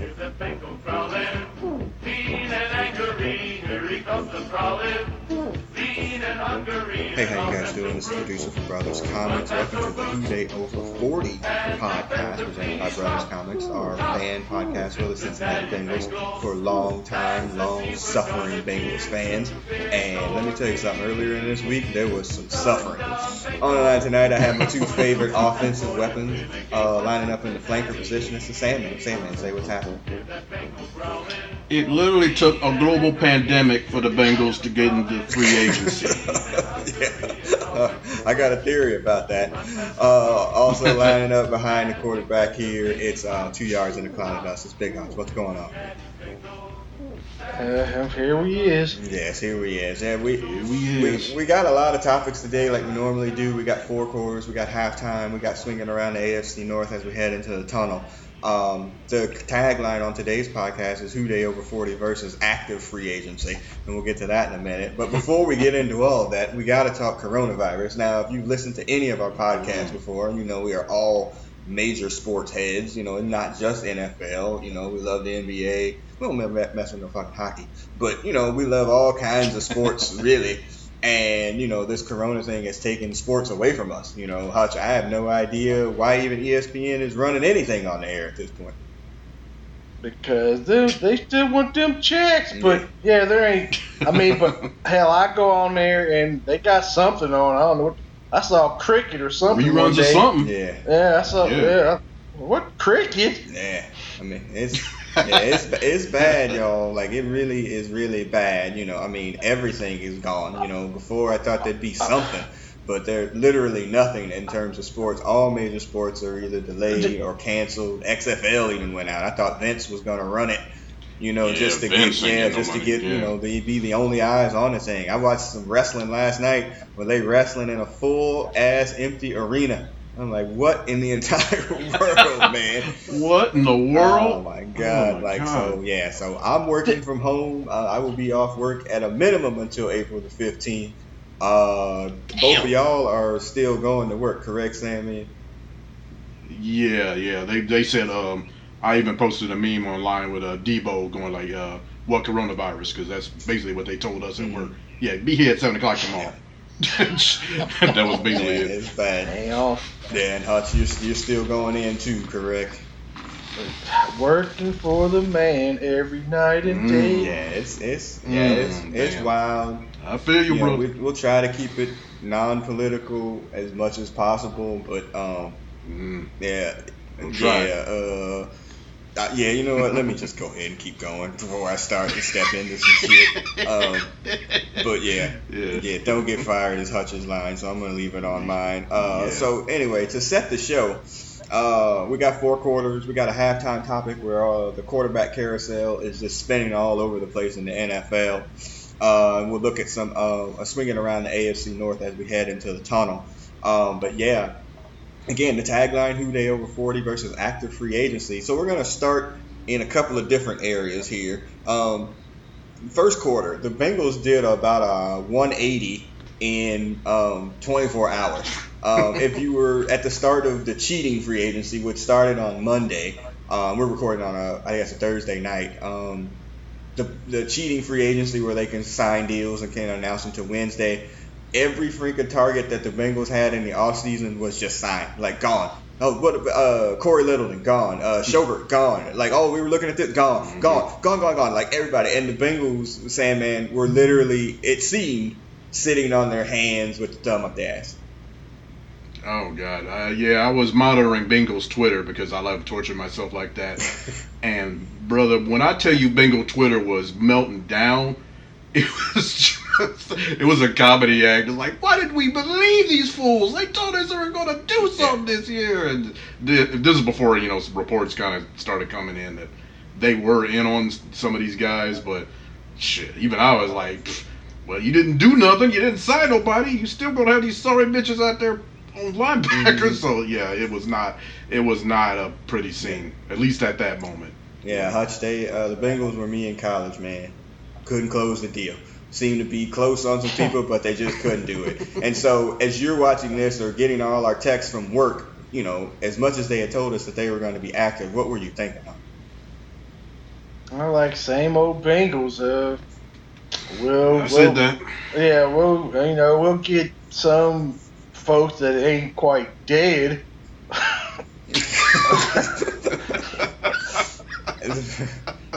Here's the Bengal mean and angry. Here he comes a crawling, mean and hungry. Hey, how you guys doing? This is producer from Brothers Comics. Welcome to the Who Dey Over 40 podcast presented by Brothers Comics, our fan podcast for the Cincinnati Bengals for long time, long suffering Bengals fans. And let me tell you something. Earlier in this week, there was some suffering. On the line tonight, I have my two favorite offensive weapons uh, lining up in the flanker position. It's the Sandman. Sandman, say what's happening. It literally took a global pandemic for the Bengals to get into free agency. yeah. Uh, I got a theory about that. Uh, also lining up behind the quarterback here, it's uh, two yards in the cloud of dust. It's Big House. What's going on? Uh, here we is. Yes, here we is. Yeah, we, we we is. we got a lot of topics today, like we normally do. We got four quarters, we got halftime, we got swinging around the AFC North as we head into the tunnel. Um, the tagline on today's podcast is "Who Dey Over 40" versus active free agency, and we'll get to that in a minute. But before we get into all of that, we got to talk coronavirus. Now, if you've listened to any of our podcasts before, you know we are all major sports heads. You know, and not just NFL. You know, we love the NBA. We don't me- mess with no fucking hockey, but you know, we love all kinds of sports, really. And you know, this Corona thing has taken sports away from us. You know, Hutch, I have no idea why even ESPN is running anything on the air at this point. Because they, they still want them checks, but yeah, there ain't. I mean, but hell, I go on there and they got something on. I don't know. What, I saw cricket or something. one Reruns or something. Yeah, Yeah, I saw. Yeah. Yeah. what cricket? yeah. I mean, it's yeah, it's it's bad, y'all. Like it really is really bad. You know, I mean, everything is gone. You know, before I thought there'd be something. But there's literally nothing in terms of sports. All major sports are either delayed or canceled. XFL even went out. I thought Vince was going to run it, you know, Yeah, just to Vince get ain't yeah, got no just to money, get you know, they be the only eyes on the thing. I watched some wrestling last night where they wrestling in a full ass empty arena. I'm like, what in the entire world, man? What in the world? Oh my god! Oh my like God. so, yeah. So I'm working from home. Uh, I will be off work at a minimum until April the 15th. Uh, both of y'all are still going to work, correct, Sammy? Yeah, yeah. They they said um I even posted a meme online with uh, Debo going like uh what coronavirus because that's basically what they told us at work. Yeah, be here at seven o'clock tomorrow. that was basically Yeah, it. it's bad. Hang off. Yeah, and Hutch, you're, you're still going in too, correct? Working for the man every night and Mm, day. Yeah, it's it's yeah, it's Mm, it's damn. wild. I feel you, You know, bro. we, we'll try to keep it non-political as much as possible, but um, Mm. Yeah, We'll try. yeah, uh, uh, yeah. You know what? Let me just go ahead and keep going before I start to step into some shit. Um, but yeah, Yeah. yeah. Don't get fired is Hutch's line, so I'm gonna leave it on mine. Uh, Yeah. So anyway, to set the show, uh, we got four quarters. We got a halftime topic where uh, the quarterback carousel is just spinning all over the place in the NFL. Uh, and we'll look at some uh, swinging around the AFC North as we head into the tunnel. Um, but yeah, again, the tagline "Who Dey Over 40" versus active free agency. So we're gonna start in a couple of different areas here. Um, first quarter, the Bengals did about a 180 in um, 24 hours. Um, if you were at the start of the cheating free agency, which started on Monday, um, we're recording on a I guess a Thursday night. Um, the, the cheating free agency where they can sign deals and can announce them to Wednesday. Every freaking target that the Bengals had in the offseason was just signed, like gone. Oh, what? Uh, Cory Littleton gone. Uh, Schobert gone. Like, oh, we were looking at this, gone, gone, gone, gone, gone. Like everybody, and the Bengals, man, were literally, it seemed, sitting on their hands with the thumb up their ass. Oh God, uh, yeah, I was monitoring Bengals Twitter because I love torturing myself like that. and brother, when I tell you Bengal Twitter was melting down, it was just, it was a comedy act. It's like, why did we believe these fools? They told us they were going to do something this year, and thi- this is before you know some reports kind of started coming in that they were in on some of these guys, but shit, even I was like. Well, you didn't do nothing. You didn't sign nobody. You still gonna have these sorry bitches out there on linebackers. Mhm. So yeah, it was not it was not a pretty scene, at least at that moment. Yeah, Hutch, they, uh, the Bengals were me in college, man. Couldn't close the deal. Seemed to be close on some people, but they just couldn't do it. And so, as you're watching this or getting all our texts from work, you know, as much as they had told us that they were going to be active, what were you thinking of? I like same old Bengals. Uh, we'll, I we'll said that. yeah, we'll you know we'll get some folks that ain't quite dead.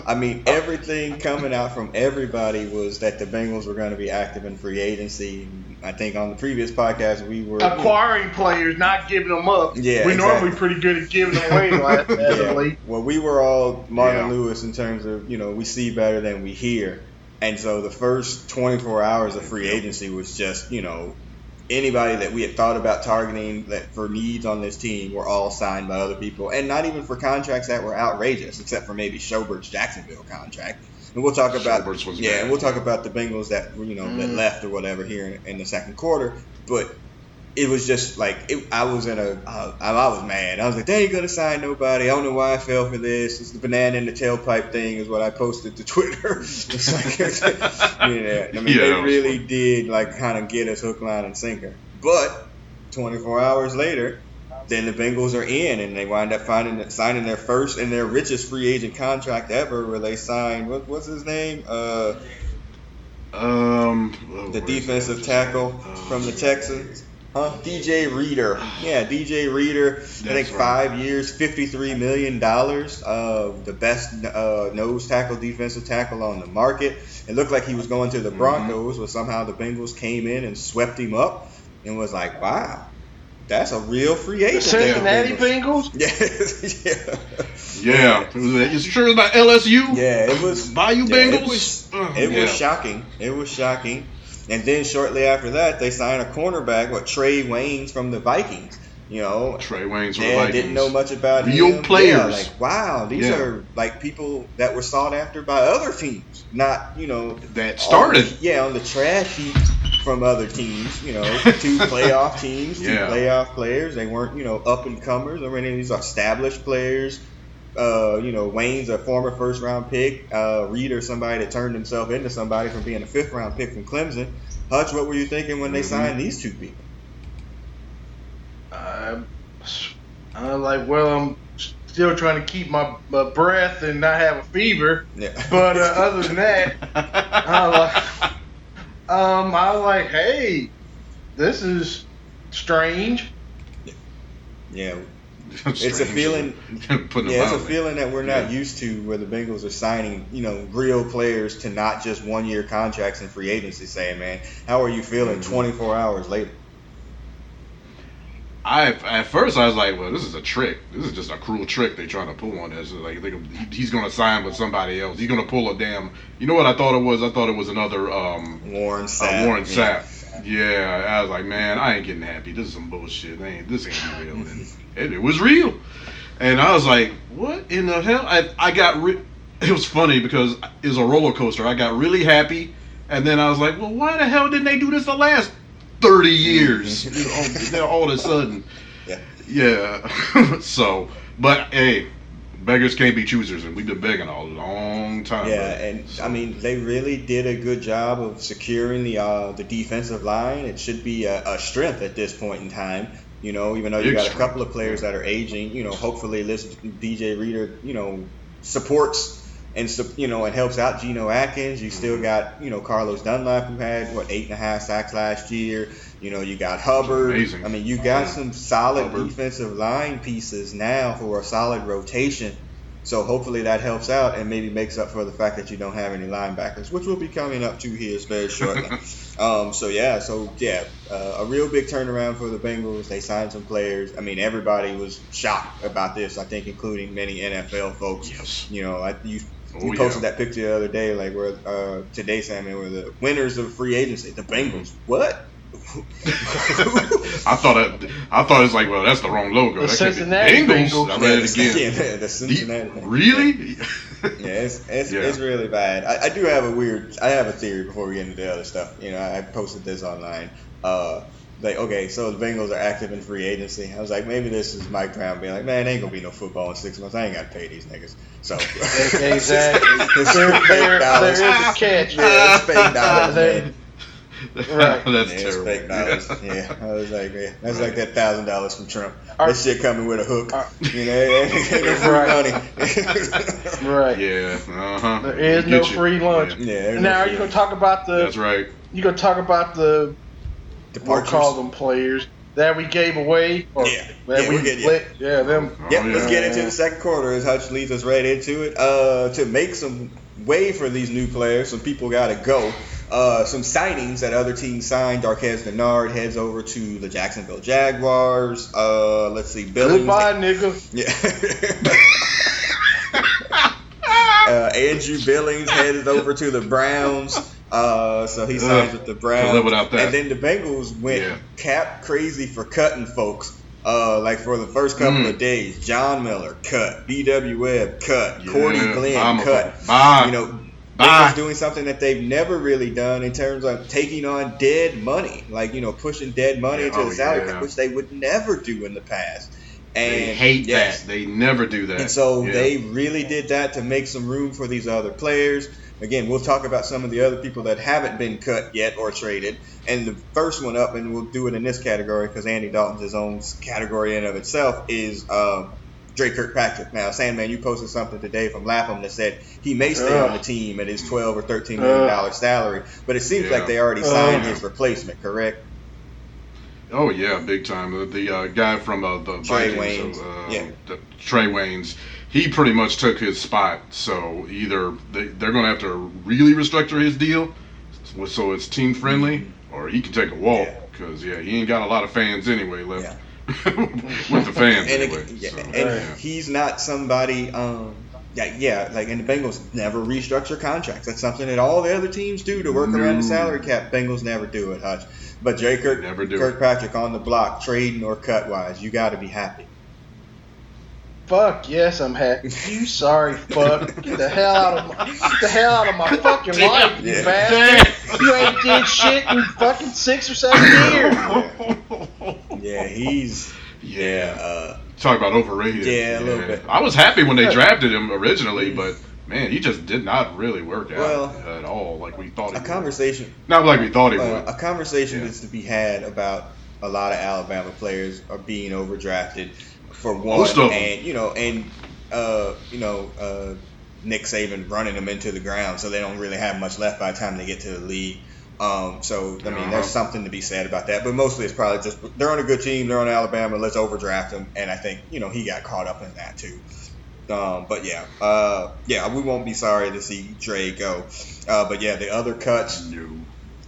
I mean, everything coming out from everybody was that the Bengals were going to be active in free agency. I think on the previous podcast we were Acquiring players, not giving them up. Yeah, we're exactly. normally pretty good at giving them away last Yeah. Well, we were all Martin Yeah. Lewis in terms of you know we see better than we hear, and so the first 24 hours of free agency was just you know anybody that we had thought about targeting that for needs on this team were all signed by other people, and not even for contracts that were outrageous, except for maybe Schobert's Jacksonville contract. And we'll talk about was yeah, bad, and we'll talk about the Bengals that you know that Mm. left or whatever here in, in the second quarter, but it was just like it, I was in a uh, I, I was mad. I was like, they ain't gonna sign nobody. I don't know why I fell for this. It's the banana in the tailpipe thing is what I posted to Twitter. it's like, yeah, I mean Yeah, they really funny. did like kind of get us hook, line, and sinker. But 24 hours later, then the Bengals are in, and they wind up finding signing their first and their richest free agent contract ever, where they signed what, what's his name? Uh, Um, oh, the defensive tackle Uh, from the Texans. Huh? DJ Reader. Yeah, DJ Reader. I think right. five years, fifty-three million dollars. Uh, the best uh, nose tackle, defensive tackle on the market. It looked like he was going to the Mhm. Broncos, but somehow the Bengals came in and swept him up, and was like, "Wow, that's a real free agent." there, Cincinnati Bengals. Bengals. Yeah. Yeah, it was, you sure it was about LSU? Yeah, it was Bayou yeah, Bengals. It was, Uh, it yeah. was shocking. It was shocking. And then shortly after that, they signed a cornerback, what Trey Waynes from the Vikings. You know, Trey Waynes from the Vikings. didn't know much about Real him. players. Yeah, like wow, these Yeah. are like people that were sought after by other teams, not you know that started. the- yeah, on the trash heap from other teams. You know, two playoff teams, two Yeah. playoff players. They weren't you know up and comers or any of these established players. Uh, you know, Wayne's a former first round pick. Uh, or somebody that turned himself into somebody from being a fifth round pick from Clemson. Hutch, what were you thinking when they Mhm. signed these two people? I'm, I'm like, well, I'm still trying to keep my, my breath and not have a fever. Yeah. But uh, other than that, I like, um, I was like, hey, this is strange. yeah, it's a feeling. Putting Yeah, it's a feeling that we're not Yeah. used to where the Bengals are signing, you know, real players to not just one year contracts in free agency saying, man, how are you feeling Mhm. 24 hours later? I at first I was like, well, this is a trick. This is just a cruel trick they're trying to pull on us. Like he's gonna sign with somebody else. He's gonna pull a damn. You know what I thought it was? I thought it was another um, Warren uh, Sapp. Warren yeah. Sapp. Yeah, I was like, man, I ain't getting happy. This is some bullshit. Ain't this ain't real. And it, it was real. And I was like, what in the hell? I I got re- it was funny because it was a roller coaster. I got really happy, and then I was like, well, why the hell didn't they do this the last thirty years? You know, then all of a sudden, Yeah. yeah. so, but hey, beggars can't be choosers, and we've been begging a long time. Yeah, bro. and So- I mean they really did a good job of securing the uh, the defensive line. It should be a, a strength at this point in time. You know, even though you got a couple of players that are aging, you know, hopefully this DJ Reader, you know, supports and you know and helps out Geno Atkins. You still Mm-hmm. got you know Carlos Dunlap who had what eight and a half sacks last year. You know, you got Hubbard. I mean, you got some solid Hubbard. defensive line pieces now for a solid rotation. So hopefully that helps out and maybe makes up for the fact that you don't have any linebackers, which we'll be coming up to here very shortly. um, so yeah, so yeah, uh, a real big turnaround for the Bengals. They signed some players. I mean, everybody was shocked about this. I think, including many NFL folks. Yes. You know, I, you, Oh, you posted yeah. that picture the other day, like where uh, today, Sammy, where the winners of free agency, the Bengals. What? I thought it, I thought it's like, well, that's the wrong logo. The that Cincinnati Bengals. I read it again. yeah, the Cincinnati. Bengals. Really? Yeah, it's it's, Yeah. it's really bad. I, I do have a weird. I have a theory before we get into the other stuff. You know, I posted this online. Uh, like, okay, so the Bengals are active in free agency. I was like, maybe this is Mike Brown being like, man, ain't gonna be no football in six months. I ain't got to pay these niggas. So Exactly. It's there, fake there, there dollars. is a catch. Yeah, it's fake dollars, There- man. Right. That's yeah, terrible. fake dollars. yeah, I was like, yeah, that's like that thousand dollars from Trump. Are- this shit coming with a hook. Are- you know, ain't, ain't free Right. money. Right. Yeah. Uh huh. There is no free lunch. yeah. there's Now, no are you gonna talk about the? That's right. You gonna talk about the? We'll call them players that we gave away. Or Yeah. That Yeah, we we'll get- yeah. let, yeah, them. Oh, Yep, yeah. let's get into the second quarter as Hutch leads us right into it. Uh, to make some way for these new players, some people got to go. Uh, some signings that other teams signed. Darqueze Dennard heads over to the Jacksonville Jaguars. Uh, let's see, Billings. Goodbye, nigga. Yeah. uh, Andrew Billings headed over to the Browns. Uh, so he signs with the Browns. live without that. And then the Bengals went Yeah. cap crazy for cutting folks. Uh, like for the first couple Mm. of days, John Miller cut, B.W. Webb cut, Yeah, Cordy Glenn cut. You know, Bye. Bengals doing something that they've never really done in terms of taking on dead money, like you know, pushing dead money Yeah, into oh, the salary yeah. cap, which they would never do in the past. And they hate yes, that. They never do that. and so Yeah. they really did that to make some room for these other players. Again, we'll talk about some of the other people that haven't been cut yet or traded. And the first one up, and we'll do it in this category because Andy Dalton's his own category in of itself, is uh, Dre Kirkpatrick. Now, Sandman, you posted something today from Lapham that said he may stay on the team at his 12 or 13 million dollar salary, but it seems Yeah. like they already Uh. signed his replacement, correct? Oh yeah, big time. The, uh, guy from uh, the Trey Vikings, Waynes. uh, Yeah. the, Trey Waynes, he pretty much took his spot. So either they, they're going to have to really restructure his deal, so- it's team friendly, or he can take a walk Yeah. because yeah, he ain't got a lot of fans anyway left. Yeah. with the fans and, anyway. it- yeah, so, and yeah. he's not somebody. Um, yeah, yeah, like and the Bengals never restructure contracts. That's something that all the other teams do to work around the salary cap. Bengals never do it, Hutch. But Jay Kirk, Never do it. Kirkpatrick on the block, trading or cut wise, you got to be happy. Fuck yes, I'm happy. You sorry fuck. Get the hell out of my get the hell out of my fucking life, you Yeah. bastard. You ain't did shit in fucking six or seven years. Yeah, he's yeah. uh, Talk about overrated. Yeah, a little bit. I was happy when they drafted him originally, but man, he just did not really work out Well, at all like we thought he a would. conversation. Not like we thought he Uh, would. a conversation Yeah. is to be had about a lot of Alabama players are being overdrafted for one, Most of and you know, and uh, you know, uh, Nick Saban running them into the ground, so they don't really have much left by the time they get to the league. Um, so I mean, Uh-huh. there's something to be said about that, but mostly it's probably just they're on a good team, they're on Alabama, let's overdraft them, and I think you know he got caught up in that too. Um, but yeah, uh, yeah, we won't be sorry to see Dre go. Uh, but yeah, the other cuts, No.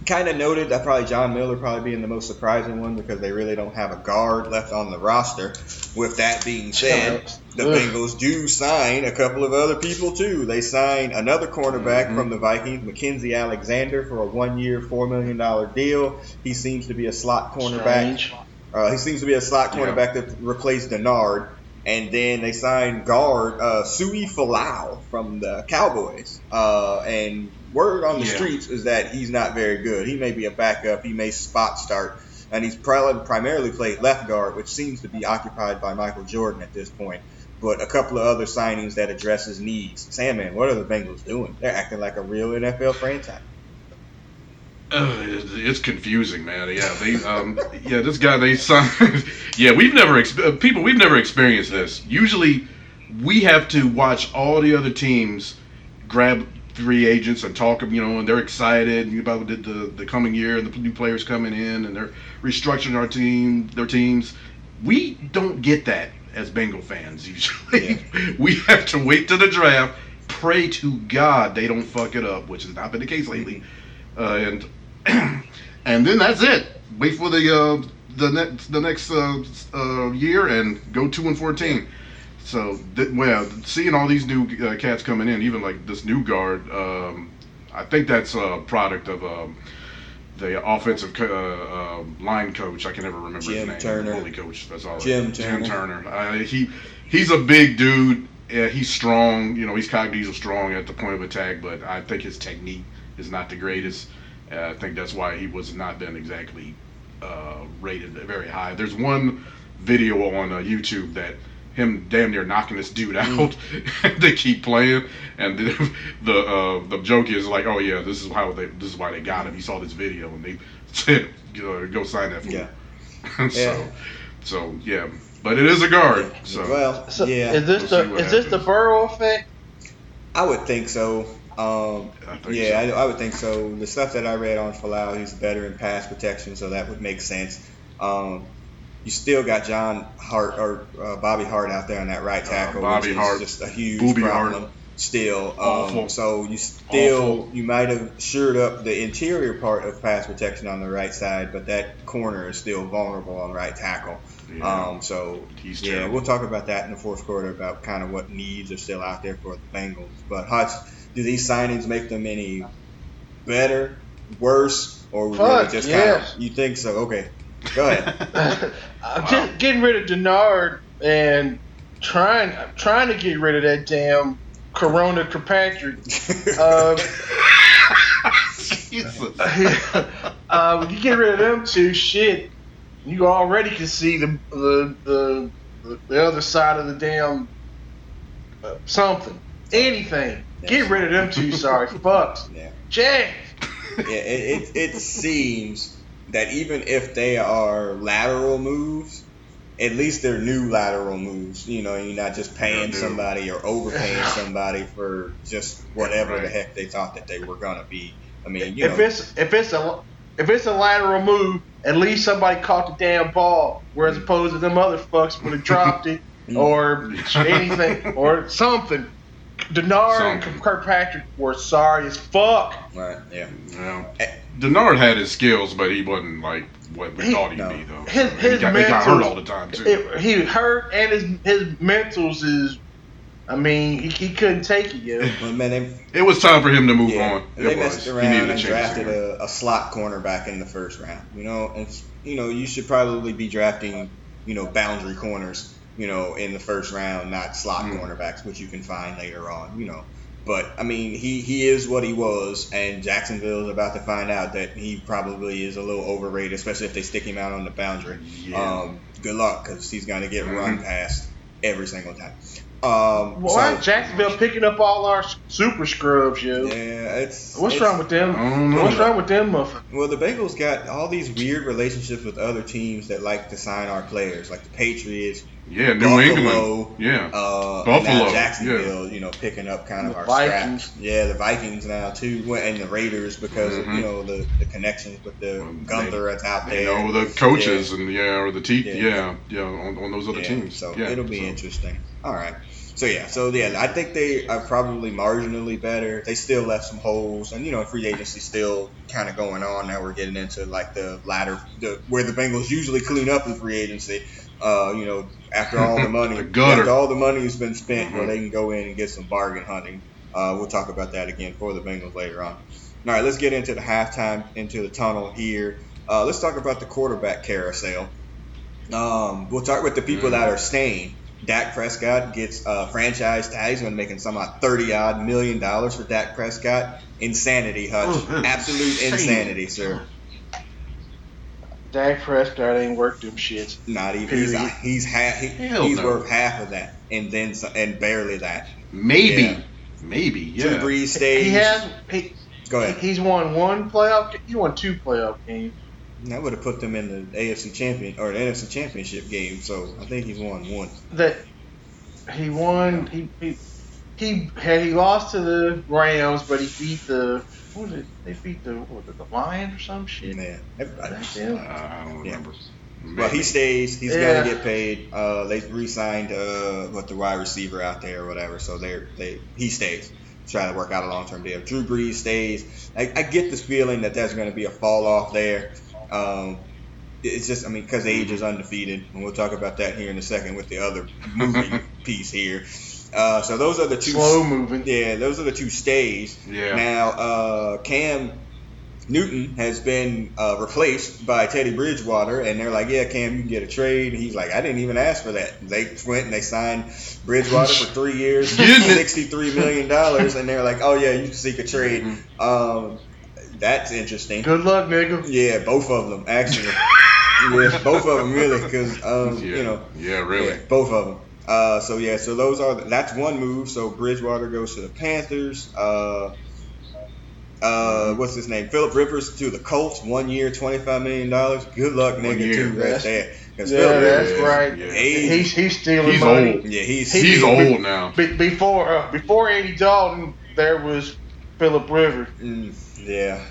Kind of noted that probably John Miller probably being the most surprising one because they really don't have a guard left on the roster. With that being said, the. Bengals do sign a couple of other people too. They sign another cornerback Mhm. from the Vikings, Mackensie Alexander, for a one-year, four million dollar deal. He seems to be a slot cornerback. Uh, he seems to be a slot Yeah. cornerback that replaced Dennard. And then they signed guard uh, Su'a-Filo from the Cowboys. Uh, and word on the Yeah. streets is that he's not very good. He may be a backup. He may spot start. And he's probably primarily played left guard, which seems to be occupied by Michael Jordan at this point. But a couple of other signings that address his needs. Sandman, what are the Bengals doing? They're acting like a real NFL franchise. Uh, it's it's confusing, man. Yeah, they, um, yeah, this guy they signed. yeah, we've never ex- uh, people we've never experienced this. Usually, we have to watch all the other teams grab three agents and talk, you know, and they're excited about the, the the coming year and the new players coming in and they're restructuring our team, their teams. We don't get that as Bengal fans usually. we have to wait to the draft, pray to God they don't fuck it up, which has not been the case lately uh, and and then that's it. Wait for the uh, the next the next uh, uh, year and go two and fourteen. So th- well, seeing all these new uh, cats coming in, even like this new guard, um, I think that's a product of um, the offensive co- uh, uh, line coach. I can never remember Jim his name. Turner. Holy coach. That's all. Jim Jim Turner. Turner. Uh, he he's a big dude. Yeah, he's strong. You know, he's cognitive strong at the point of attack, but I think his technique is not the greatest. Uh, I think that's why he was not been exactly uh, rated very high. There's one video on uh, YouTube that him damn near knocking this dude out. they keep playing, and the the, uh, the joke is like, oh yeah, this is how they this is why they got him. He saw this video and they said, go, go sign that fool. Yeah. so, Yeah. so yeah, but it is a guard. So well, So yeah, is this We'll see the what is this the happens. Burrow effect? I would think so. Um, I think yeah, so. I, I would think so. The stuff that I read on Falau, he's better in pass protection, so that would make sense. Um, you still got John Hart or uh, Bobby Hart out there on that right Uh, tackle, Bobby which Hart. is just a huge Booby Hart. problem. Still, um, so you still Awful. you might have shored up the interior part of pass protection on the right side, but that corner is still vulnerable on right tackle. yeah, Um, so he's yeah, terrible. we'll talk about that in the fourth quarter about kind of what needs are still out there for the Bengals. But Hutch, do these signings make them any better, worse, or really Fuck, just yes. kind of? You think so? Okay, go ahead. I'm Wow. just getting rid of Dennard and trying trying to get rid of that damn Corona Kirkpatrick. Uh, Jesus. uh, when you get rid of them two, shit, you already can see the the the, the, the other side of the damn uh, something, anything. Get rid of them two. Sorry, fucks. yeah, Jack. yeah. It, it, it seems that even if they are lateral moves. At least they're new lateral moves. You know, you're not just paying Yeah, somebody or overpaying somebody for just whatever the heck they thought that they were gonna be. I mean, you If know, it's if it's a if it's a lateral move, at least somebody caught the damn ball, whereas opposed to them other fucks would have dropped it Mm. or anything or something. Dennard Something. and Kirkpatrick were sorry as fuck. right? Yeah. Yeah. Dennard had his skills, but he wasn't like what we He- thought he'd no. be though. His- So his he, got, he got hurt all the time too. It, he hurt and his his mentals is. I mean, he, he couldn't take it yet. Well, man, they, it was time for him to move Yeah, on. they It messed was. He around needed to and change drafted a, a slot cornerback in the first round. You know, and you know you should probably be drafting you know boundary corners. You know, in the first round, not slot Mm. cornerbacks, which you can find later on. You know, but I mean, he he is what he was, and Jacksonville is about to find out that he probably is a little overrated, especially if they stick him out on the boundary. Yeah. Um, good luck, because he's gonna get run Mhm. past every single time. Um, Why so- is Jacksonville picking up all our super scrubs, yo? yeah, it's What's it's- wrong with them? I don't. What's wrong with them, motherfuckers? Well, the Bengals got all these weird relationships with other teams that like to sign our players, like the Patriots, Yeah, New Buffalo, England. Yeah. uh, Buffalo, and now Jacksonville. You know, picking up kind of The our Vikings. scraps. Yeah, the Vikings now too, and the Raiders because of Mhm. you know the, the connections with the Well, Gunther that's out You there. know the coaches and yeah, or the te- Yeah. yeah, yeah, on, on those other Yeah, teams. So yeah, it'll be so. interesting. All right. So yeah, so yeah, I think they are probably marginally better. They still left some holes, and you know, free agency still kind of going on. Now we're getting into like the latter, the where the Bengals usually clean up in free agency. Uh, you know, after all the money, The after all the money has been spent, where Mhm. they can go in and get some bargain hunting. Uh, we'll talk about that again for the Bengals later on. All right, let's get into the halftime, into the tunnel here. Uh, let's talk about the quarterback carousel. Um, we'll talk with the people Mm. that are staying. Dak Prescott gets uh, franchise tag. He's going to make some odd thirty odd million dollars for Dak Prescott. Insanity, Hutch. Oh, Absolute insanity, sir. Dak Prescott ain't worth them shits. Not even. He's Period. he's half. He, Hell he's no. worth half of that, and then and barely that. Maybe, Yeah. maybe, yeah. Drew Brees stays. He has. He, Go ahead. He's won one playoff. ga- He won two playoff games. That would have put them in the AFC champion or the NFC championship game. So I think he's won one. That he won. He he he had he lost to the Rams, but he beat the. What was it? They beat the what was it, the Lions or some shit. Yeah, everybody. That's Uh. I don't Yeah. remember. Well, he stays. He's Yeah. gonna get paid. Uh, they re-signed uh, what the wide receiver out there or whatever. So they they he stays. Trying to work out a long-term deal. Drew Brees stays. I, I get this feeling that there's going to be a fall off there. Um, it's just, I mean, because age is undefeated, and we'll talk about that here in a second with the other moving piece here. Uh, so those are the two. Slow moving. Yeah, those are the two stays. Yeah. Now, uh, Cam Newton has been uh, replaced by Teddy Bridgewater, and they're like, "Yeah, Cam, you can get a trade." And he's like, "I didn't even ask for that." They went and they signed Bridgewater for three years, sixty-three million dollars, and they're like, "Oh yeah, you can seek a trade." Mm-hmm. Um, that's interesting. Good luck, nigga. Yeah, both of them actually. yeah, both of them really, because um, yeah. you know, Yeah, really. yeah, both of them. Uh, so yeah, so those are that's one move. So Bridgewater goes to the Panthers. Uh, uh, what's his name? Philip Rivers to the Colts. One year, twenty five million dollars. Good luck, nigga, year. too, right That's- there. 'Cause Yeah, Philip that's Rivers- right. Yeah. He's he's stealing He's money. old. Yeah, he's He- He's he- old now. Be, before uh, before Andy Dalton, there was Philip Rivers. Mm, yeah.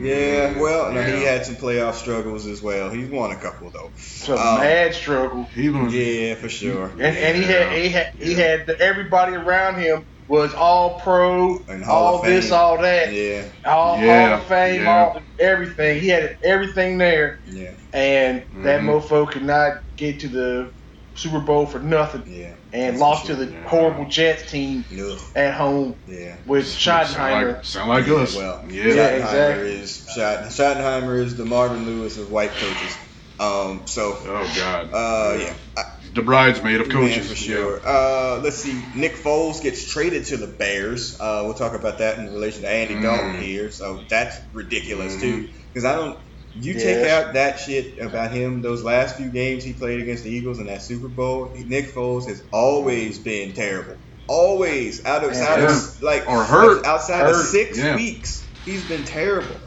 Yeah, well, no, he had some playoff struggles as well. He's won a couple though. Some Um, mad struggle, He was, Yeah, for sure. and, and he had he had he Yeah. had everybody around him was all pro, And all this, all that, Yeah, all Yeah, Hall of Fame, yeah. all everything. He had everything there, yeah, and that Mhm. mofo could not get to the Super Bowl for nothing, yeah. and lost for to the Yeah. horrible Jets team Ugh, at home yeah. with sound Schottenheimer. like, sound like us. Well, yeah. Yeah. Schottenheimer exactly. is Schott- Schottenheimer is the Marvin Lewis of white coaches. Um, so, Oh God. uh, yeah, I, The bridesmaid of man, coaches. for sure. Uh, let's see. Nick Foles gets traded to the Bears. Uh, we'll talk about that in relation to Andy Mm. Dalton here. So that's ridiculous Mhm. too. Because I don't. You take out that shit about him. Those last few games he played against the Eagles in that Super Bowl. Nick Foles has always been terrible. Always out of And out of like Or hurt. outside of six Yeah. weeks. He's been terrible.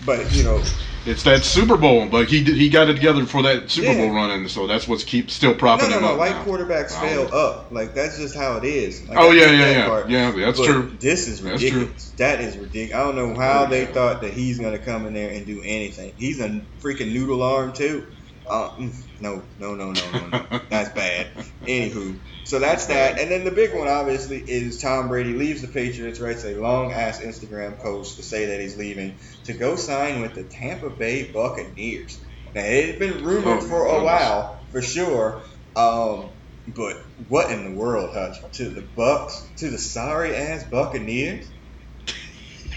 But you know, It's that Super Bowl, but he did, he got it together for that Super Yeah. Bowl run, and so that's what's keep still no, propping no, him no. up. White now. quarterbacks Wow. fail up. Like that's just how it is. Like, Oh I yeah, yeah, yeah, part. yeah. That's But true. This is ridiculous. That is ridiculous. I don't know how they thought that he's gonna come in there and do anything. He's a freaking noodle arm too. Uh, mm, no, no, no, no, no, no. That's bad. Anywho, so that's that. And then the big one, obviously, is Tom Brady leaves the Patriots. Writes a long ass Instagram post to say that he's leaving to go sign with the Tampa Bay Buccaneers. Now it had been rumored Oh, for a while, for sure. Um, but what in the world, Hutch? To the Bucks? To the sorry ass Buccaneers?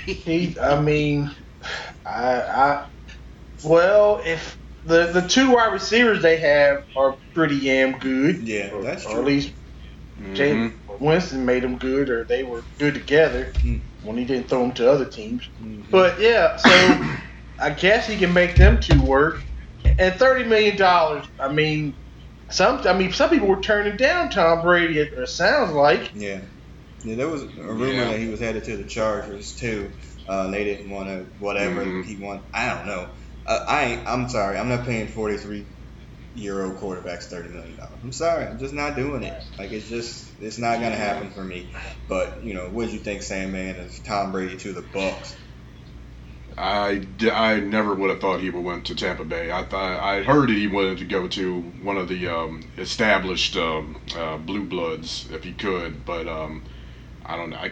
He, I mean, I, I, well, if the the two wide receivers they have are pretty damn good, Yeah, or, that's or at least Jay Mhm. Winston made them good, or they were good together Mm. when he didn't throw them to other teams. Mhm. But yeah, so I guess he can make them two work. And thirty million dollars, I mean, some, I mean, some people were turning down Tom Brady. It, it sounds like. Yeah. Yeah, there was a rumor Yeah. that he was headed to the Chargers too. Uh, they didn't want to whatever Mhm. he want. I don't know. Uh, I ain't, I'm sorry. I'm not paying 43 year old quarterbacks 30 million dollars. I'm sorry. I'm just not doing it. Like it's just it's not gonna happen for me. But you know, what did you think, Sam Man, of Tom Brady to the Bucks? I, I never would have thought he would went to Tampa Bay. I thought I heard that he wanted to go to one of the um, established um, uh, blue bloods if he could, but um, I don't know. I,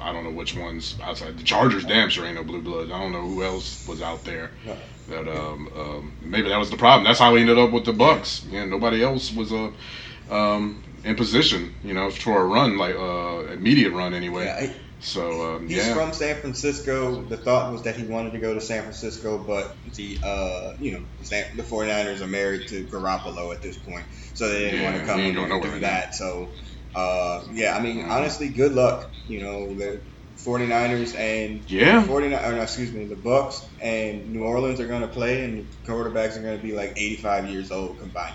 I don't know which ones outside the Chargers. Damn sure ain't no blue bloods. I don't know who else was out there. That um, um, maybe that was the problem. That's how he ended up with the Bucks. Yeah, nobody else was uh, um, in position, you know, for a run like uh, immediate run anyway. Yeah, he- So um, he's yeah. from San Francisco. The thought was that he wanted to go to San Francisco, but the uh, you know the San- the 49ers are married to Garoppolo at this point, so they didn't Yeah, want to come he in ain't and do that. So uh, yeah, I mean honestly, good luck. You know the 49ers and yeah. 49 or no, excuse me, the Bucks and New Orleans are going to play, and the quarterbacks are going to be like 85 years old combined.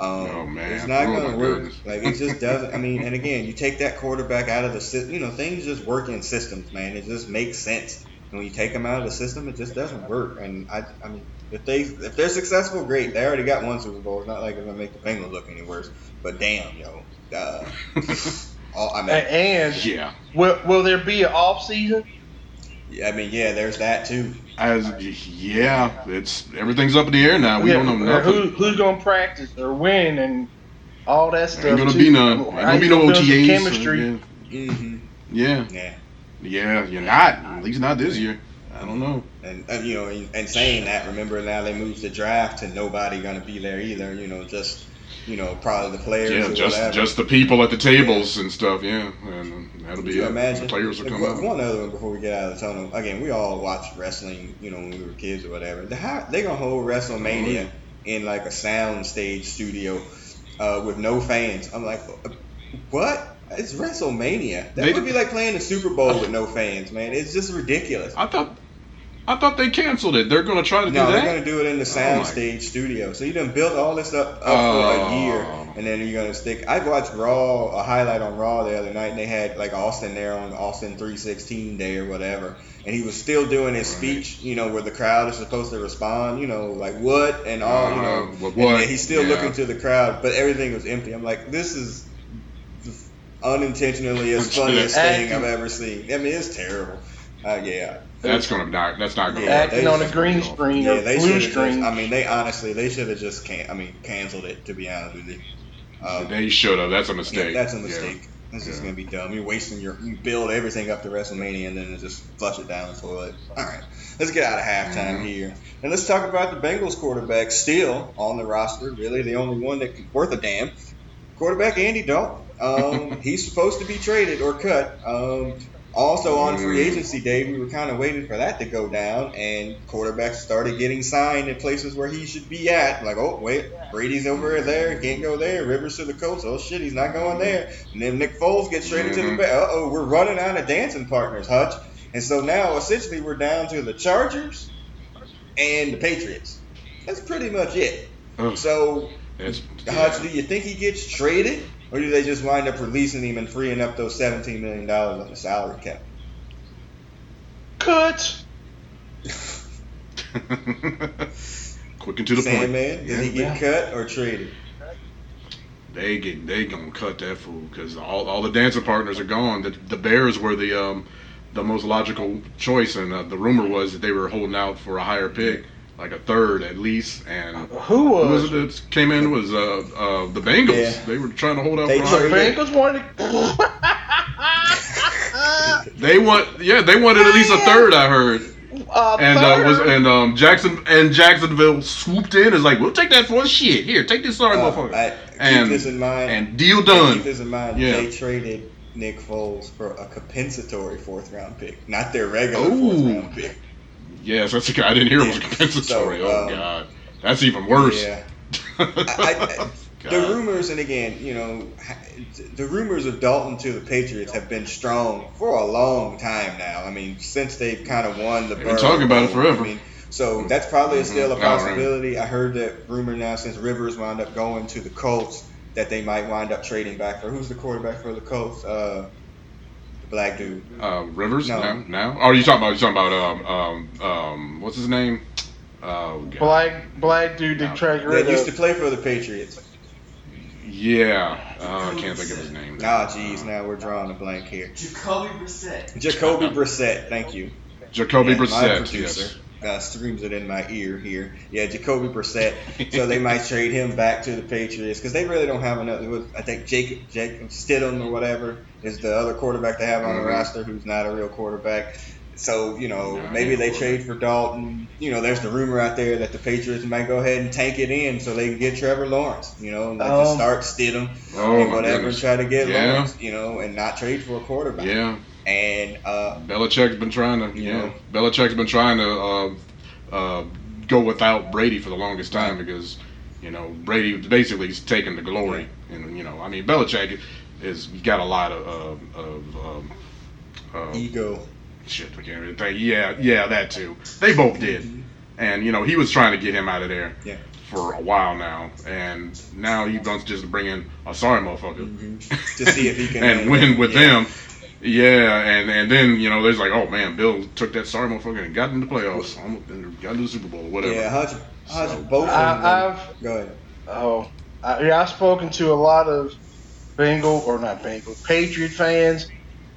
Um, Oh, man. it's not Oh, going to work. goodness. Like it just doesn't. I mean, and again, you take that quarterback out of the system. You know, things just work in systems, man. It just makes sense. And when you take them out of the system, it just doesn't work. And I, I mean, if they if they're successful, great. They already got one Super Bowl. It's not like it's going to make the Bengals look any worse. But damn, yo. Uh, all, I A- mean, And Yeah. will will there be an off season? Yeah, I mean, yeah, there's that too. As yeah, it's everything's up in the air now. We Yeah, don't know nothing. Who, who's gonna practice or when and all that stuff? ain't gonna too. be none. Ain't gonna be no build some OTAs. Chemistry. Mm-hmm. Yeah, Yeah. yeah, you're not. At least not this year. I don't know. And, and you know, and, and saying that, remember now they moved the draft to nobody gonna be there either. You know, just you know, probably the players Yeah, just whatever. just the people at the tables and stuff. Yeah, and that'll be you it. imagine? The players will come one, out. one other one before we get out of the tunnel. Again, we all watched wrestling, you know, when we were kids or whatever. The, how, they gonna hold WrestleMania Mm-hmm. in like a sound stage studio uh, with no fans. I'm like, what? It's WrestleMania. That They- would be like playing the Super Bowl with no fans, man. It's just ridiculous. I thought, I thought they canceled it. They're gonna try to No, do that. No, they're gonna do it in the Oh soundstage studio. So you done built all this up, up for Oh. a year, and then you're gonna stick. I watched Raw, a highlight on Raw the other night, and they had like Austin there on Austin 316 day or whatever, and he was still doing his speech, you know, where the crowd is supposed to respond, you know, like what and all, you know, Uh, what- and what? then he's still Yeah. looking to the crowd, but everything was empty. I'm like, this is unintentionally as funniest thing I've ever seen. I mean, it's terrible. Uh, yeah, That's gonna not. That's not gonna. Yeah. Acting on a green screen yeah, or they blue should have. screen. I mean, they honestly, they should have just can. I mean, canceled it. To be honest with you, um, They should have. That's a yeah, mistake. that's a Yeah. mistake. This is Yeah. gonna be dumb. You're wasting your. You build everything up to WrestleMania and then just flush it down the toilet. All right, let's get out of halftime Mhm. here and let's talk about the Bengals quarterback still on the roster. Really, the only one that worth a damn. Quarterback Andy Dalton. Um, he's supposed to be traded or cut. Um, also on free Mm. agency day, we were kind of waiting for that to go down, and quarterbacks started getting signed in places where he should be at. Like, oh wait, Brady's over there, can't go there. Rivers to the Colts. Oh shit, he's not going there. And then Nick Foles gets traded to the back. Uh oh, we're running out of dancing partners, Hutch. And so now essentially we're down to the Chargers and the Patriots. That's pretty much it. So It's, Hutch, do you think he gets traded, or do they just wind up releasing him and freeing up those seventeen million dollars on the salary cap? Cut. Quick and to the point. Sandman, does he Yeah. cut or traded? They get they gonna cut that fool because all, all the dancing partners are gone. The, the Bears were the um the most logical choice, and uh, the rumor was that they were holding out for a higher pick, like a third at least. And Who who was was? it that came in? Was uh, uh the Bengals? Yeah. They were trying to hold out They for a higher The pick. Bengals wanted. They want yeah they wanted at least a third. I heard. uh, And uh, was and um Jackson and Jacksonville swooped in. Is like we'll take that for the shit. Here, take this sorry Uh, motherfucker. I- keep And- this in mind. and deal Keep done. this in mind. Yeah. They traded Nick Foles for a compensatory fourth round pick, not their regular Ooh. fourth round pick. Yes, that's the guy I didn't hear it was compensatory. So, oh um, god, that's even worse. Yeah. I, I, the rumors, and again, you know, the rumors of Dalton to the Patriots have been strong for a long time now. I mean, since they've kind of won the. They've been talking about it forever. I mean, so that's probably Mhm. still a Oh, right. possibility. I heard that rumor now since Rivers wound up going to the Colts that they might wind up trading back for who's the quarterback for the Colts? Uh, black dude. uh, Rivers No. now. Now, oh, you talking about you talking about um um um what's his name? Oh god. black black dude that tried to That used to play for the Patriots. Yeah, uh, I can't think of his name. Ah, jeez, now we're drawing a blank here. Jacoby Brissett. Jacoby Brissett, thank you. Jacoby Yeah, Brissett. producer, Yes. Uh, screams it in my ear here. Yeah, Jacoby Brissett. so they might trade him back to the Patriots because they really don't have enough. was- I think Jacob Jacob Stidham or whatever is the other quarterback they have on the roster who's not a real quarterback. So you know Yeah, maybe they trade for Dalton. You know, there's the rumor out there that the Patriots might go ahead and tank it in so they can get Trevor Lawrence. You know, and like just Um, start Stidham Oh and whatever try to get Yeah. Lawrence. You know, and not trade for a quarterback. Yeah, And uh, Belichick's been trying to. You Yeah, know. Belichick's been trying to uh, uh, go without Brady for the longest time because you know Brady basically is taking the glory. And you know, I mean, Belichick is got a lot of uh, of um, uh, ego. shit. I can't really think. Yeah, yeah, that too. They both did. And you know, he was trying to get him out of there Yeah. for a while now, and now he wants just to bring in a sorry motherfucker Mhm. To see if he can and win with yeah. them. Yeah, and and then you know, there's like, oh man, Bill took that sorry motherfucker and got in the playoffs, almost and got into the Super Bowl or whatever. Yeah, Hutch, Hutch So- both. I, I've Go ahead. oh I, yeah, I've spoken to a lot of Bengal or not Bengal Patriot fans.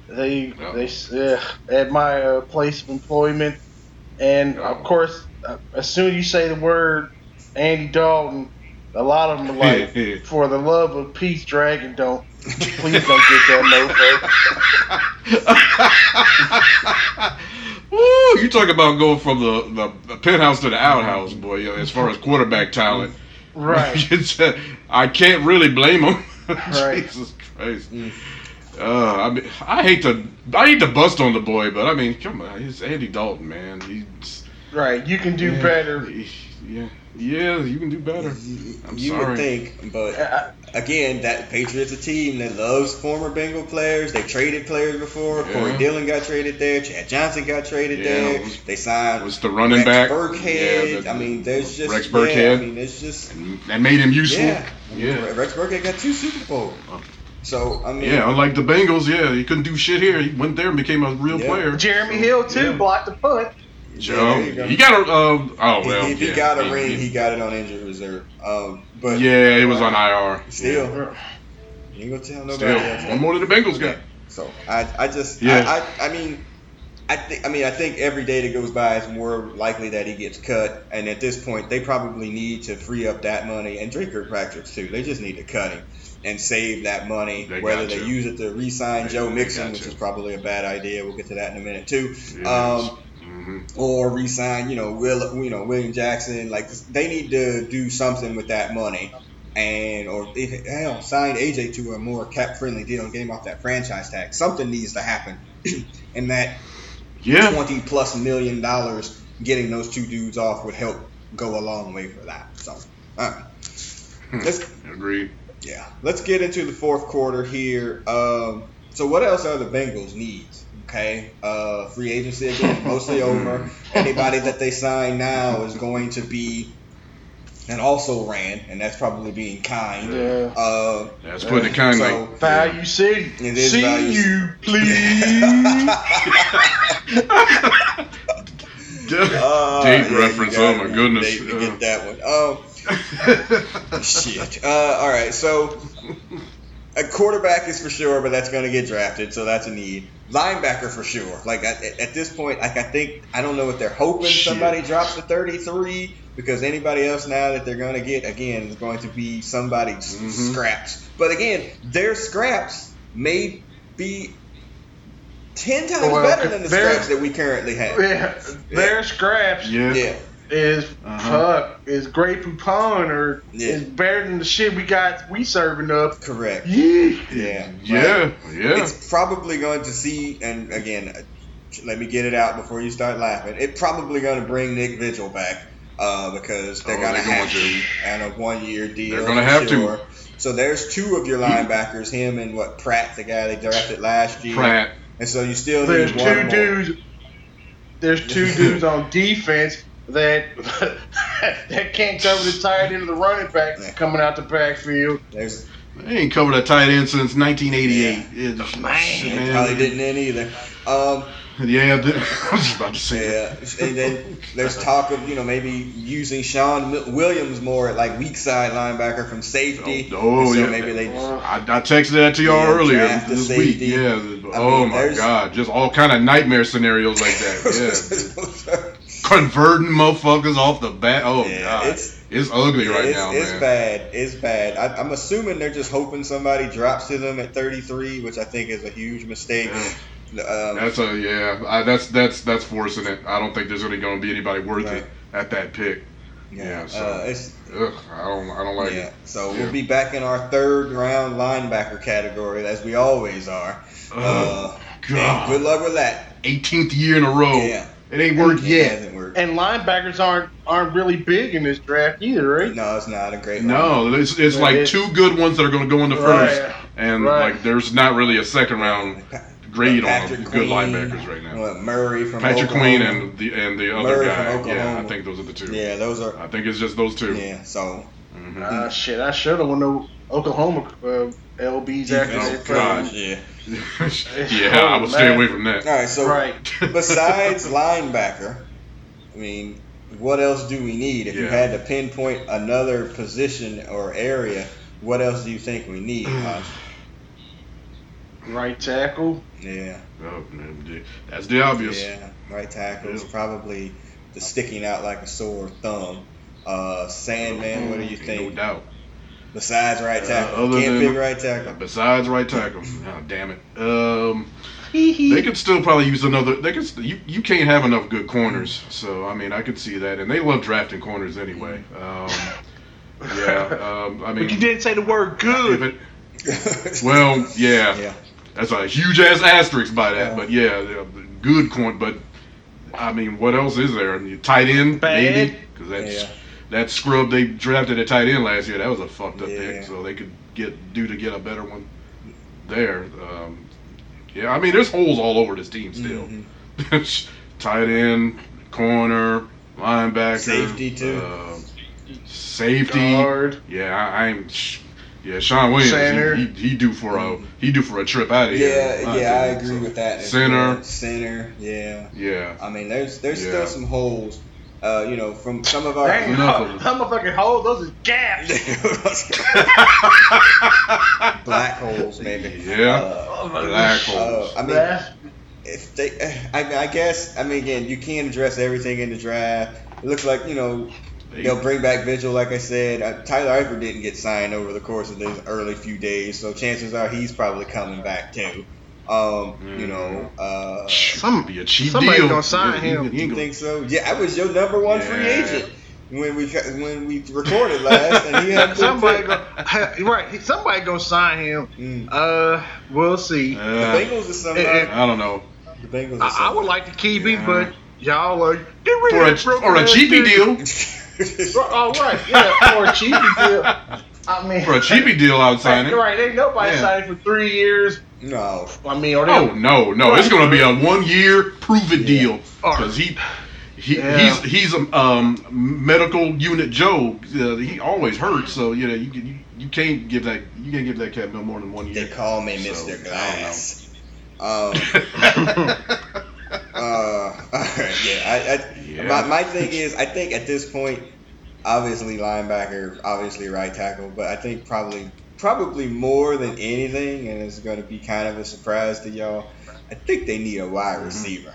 They Yeah. they yeah, at my uh, place of employment, and Yeah. of course, uh, as soon as you say the word Andy Dalton, a lot of them are like, for the love of peace, Dragon, don't please don't get that Woo! You talk about going from the, the, the penthouse to the outhouse, boy. you know, As far as quarterback talent. Right. Uh, I can't really blame him. Right. Jesus Christ. Mm. Uh, I mean, I hate to, I hate to bust on the boy, but I mean, come on, it's Andy Dalton, man. He's Right. You can do better. he- Yeah, yeah, you can do better. I'm you sorry. would think, but again, that Patriots a team that loves former Bengal players. They traded players before. Yeah. Corey Dillon got traded there. Chad Johnson got traded Yeah, there. was- they signed Was the running Rex back? Burkhead. Yeah, the- I mean, there's just Rex Yeah, Burkhead. I mean, it's just and that made him useful. yeah. I mean, Yeah. Rex Burkhead got two Super Bowls. Uh, so I mean, Yeah, unlike the Bengals, yeah, he couldn't do shit here. He went there and became a real Yeah. player. Jeremy Hill too Yeah. blocked the punt. Yeah, So, there you he got a. Um, oh If- well. if he yeah, got a he- ring, he- he got it on injured reserve. Um, but yeah, it was on IR. Still, Yeah. you ain't gonna tell nobody Still, else. one more than the Bengals got. So I, I just, Yeah. I, I, I mean, I think, I mean, I think every day that goes by is more likely that he gets cut. And at this point, they probably need to free up that money and Dre Kirkpatrick too. They just need to cut him and save that money. They whether they to. use it to re-sign They- Joe Mixon, which to. is probably a bad idea. We'll get to that in a minute too. It Um, hmm or re-sign, you know, Will, you know, William Jackson. Like they need to do something with that money, and or if hell, sign AJ to a more cap-friendly deal and get him off that franchise tag. Something needs to happen, and that Yeah. twenty plus million dollars getting those two dudes off would help go a long way for that. So, all right. let's Agreed. yeah, let's get into the fourth quarter here. Um, so, what else are the Bengals needs? Okay, uh, free agency again, mostly over. Anybody that they sign now is going to be, and also ran, and that's probably being kind. Yeah. Uh, That's putting it kindly. so- Value City. It is See Value you, please. Uh, Deep yeah, reference, you oh my goodness. Dave, you get that one. Um, shit. Uh, all right, so a quarterback is for sure, but that's going to get drafted, so that's a need. Linebacker for sure. Like at, at this point, like I think I don't know what they're hoping Shit. somebody drops to 33 because anybody else now that they're going to get again is going to be somebody s- Mhm. scraps. But again, their scraps may be. Ten times Well, better than the scraps that we currently have. yeah, their scraps yeah. Yeah. Is Uh-huh. fuck is Grey Poupon or Yeah. is better than the shit we got we serving up. Correct. Yeah. Yeah. Yeah. Yeah. It's probably going to see, and again, uh, let me get it out before you start laughing. It's probably going to bring Nick Vigil back uh, because they're Oh, going to they're have going to, and a one-year deal. They're gonna for have to. So there's two of your linebackers, him and what Pratt, the guy they drafted last year. Pratt. And so you still There's need one two more. dudes. There's two dudes on defense that that can't cover the tight end of the running back Yeah. coming out the backfield. There's They ain't covered a tight end since 1988. Yeah. It's- Man. they probably didn't then either. Um, Yeah, I was just about to say Yeah, that. and then there's talk of you know maybe using Shawn Williams more at like weak side linebacker from safety. Oh, oh, so yeah. maybe they. I, I texted that to y'all Yeah, earlier draft the this week. Yeah. the- oh mean, my God, just all kind of nightmare scenarios like that. Yeah, converting motherfuckers off the bat. Oh Yeah, God, it's- it's, ugly right it's, now, it's man. bad. It's bad. I, I'm assuming they're just hoping somebody drops to them at 33, which I think is a huge mistake. Um, That's a yeah. I, that's that's that's forcing it. I don't think there's really going to be anybody worth Right. it at that pick. yeah, yeah, so- uh, it's Ugh, I don't I don't like yeah. it. So Yeah. we'll be back in our third round linebacker category, as we always are. Uh, Oh, and God. good luck with that. 18th year in a row. Yeah. It ain't worked It yet. hasn't worked. And linebackers aren't aren't really big in this draft either, right? No, it's not a great. No, it's, it's like It- two good ones that are going to go in the Right. first, and Right. like there's not really a second round grade on Patrick good Queen, linebackers right now. What, Murray from Patrick Oklahoma. Queen and the and the other Murray guy. from Yeah, I think those are the two. yeah, those are I think it's just those two. yeah. So Mhm. Ah, shit, I should have won the Oklahoma uh, LBs after Oh, that. God. yeah. yeah, I would stay away from that. All right, so Right. besides linebacker, I mean, what else do we need? If you had to pinpoint another position or area, what else do you think we need? Right tackle. yeah, Oh, man, that's the obvious. yeah, right tackle is Yeah. probably the sticking out like a sore thumb. Uh, Sandman, what do you think? No doubt. Besides right Uh, tackle, other can't than- pick right tackle. Besides right tackle. Oh, damn it. Um, they could still probably use another. They could. You you can't have enough good corners. So I mean, I could see that, and they love drafting corners anyway. Um, yeah. Um, I mean, But you didn't say the word good. it, well, yeah, yeah, that's a huge ass asterisk by that. Yeah. But yeah, the- the good corn. But I mean, what else is there? I mean, tight end Bad. maybe because that's Yeah. That scrub they drafted at tight end last year. That was a fucked up Yeah. pick. So they could get do to get a better one there. Um, yeah, I mean, there's holes all over this team still. Mhm. tight end, corner, linebacker, Safety, too. uh, safety. Guard. Yeah, I, I'm. sh- Yeah, Shawn Williams, he, he, he due for a he due for a trip out of here. Yeah, yeah, I agree so. with that. Center. Center, yeah. Yeah, I mean, there's there's Yeah. still some holes. Uh, you know, from some of our. Dang, enough of them. I'm a fucking hole. Those is gaps. Black holes, maybe. Yeah. Uh, black uh, holes. I mean, That's- if they, I, I guess, I mean, again, you can't address everything in the draft. It looks like you know they'll bring back Vigil, like I said. Uh, Tyler Eifert didn't get signed over the course of these early few days, so chances are he's probably coming back too. Um, you know, uh, Some be a cheap somebody's deal. gonna sign him. he you think so? Yeah, I was your number one free agent when we when we recorded last, and he had a good somebody pick. go, right. Somebody gonna sign him. Mm. Uh, we'll see. The Uh, Bengals is somebody. I don't know. The Bengals are I, I would like to keep him, Yeah. but y'all are get rid For of a this broken for a cheapy dude. deal, Oh right, yeah, for a cheapy deal. I mean, for a cheapy deal, I would sign him. Right, ain't nobody Yeah. signing for three years. No, I mean, or they, Oh no, no, it's gonna be a one year prove it deal because he. He, Yeah. He's he's a um, medical unit Joe. Uh, he always hurts, so you know you, can- you you can't give that you can't give that cat no more than one year. they call me So, Mr. I don't Glass. Um, uh, yeah, I, I Yeah. My, my thing is, I think at this point, obviously linebacker, obviously right tackle, but I think probably probably more than anything, and it's going to be kind of a surprise to y'all. I think they need a wide Mm-hmm. receiver.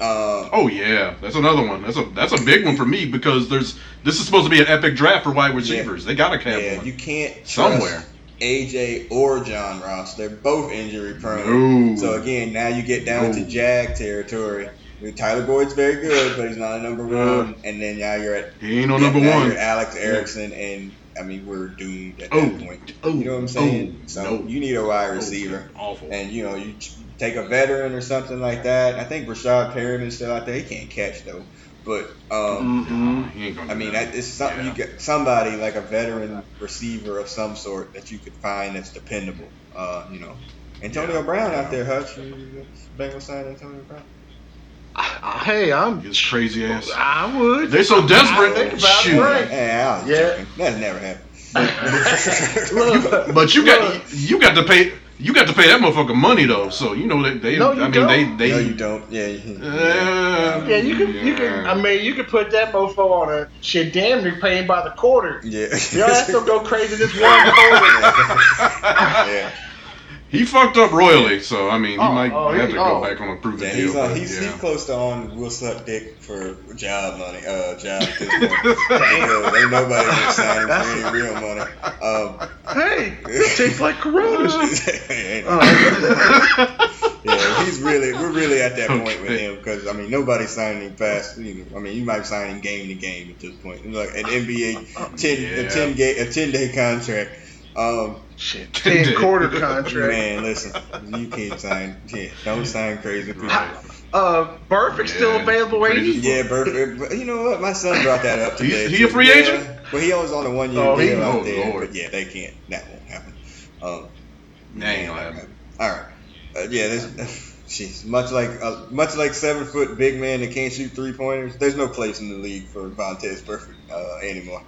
Um, Oh yeah, that's another one. That's a that's a big one for me because there's this is supposed to be an epic draft for wide receivers. They gotta have yeah, one you can't somewhere. AJ or John Ross. They're both injury prone. No. So again, now you get down to No. Jag territory. Tyler Boyd's very good, but he's not a number one. And then now you're at He ain't no number one. Alex Erickson, and I mean we're doomed at Oh, that point. oh, you know what I'm saying? oh, so no. you need a wide Oh, receiver, Awful. and you know you take a veteran or something like that. I think Breshad Perriman is still out there. He can't catch though, but um, mm-hmm. He ain't gonna I mean that. that, it's something Yeah. you get somebody like a veteran receiver of some sort that you could find that's dependable. Uh, you know, Antonio Yeah, Brown yeah. out there, Hutch. Bengals signed Antonio Brown. Hey, I'm. His crazy ass. I would. They're so desperate. I think about it, Shoot. right. Hey, I was Yeah. joking. That's never happened. Look, But you look. got you got to pay you got to pay that motherfucker money though. So you know they they No, you I mean they don't. they no, you don't. Yeah. you- Uh, Yeah, you can. You can. I mean, you can put that mofo on a shit. Damn, near paying by the quarter. Yeah. Y'all have to go crazy this one quarter. yeah. He fucked up royally. So I mean he Oh, might oh, have he- to go oh. back on a proven Yeah, deal. he's, on, but, he's, yeah. he's close to on will suck dick for job money. Uh, job at this point. Because ain't nobody gonna sign him for any real money. Um, hey, this tastes like Coronas. Oh, yeah, he's really we're really at that point with him because I mean nobody's signing him fast. You know, I mean you might sign him game to game at this point. Like an NBA ten a Yeah. ten ga- a ten day contract. Um, shit, ten quarter contract. man, listen, you can't sign. Yeah, don't sign crazy people. Right. Uh, Burfict's still available. crazy. Ain't he? Yeah, Burfict. but You know what? My son brought that up today. he a free Yeah. agent? But he was on a one year Oh, he- deal out oh, there. Lord. But yeah, they can't. That won't happen. Um, That ain't gonna happen. All right. Uh, yeah, there's. Jeez, much like uh, much like seven foot big man that can't shoot three pointers. There's no place in the league for Vontaze Burfict uh, anymore.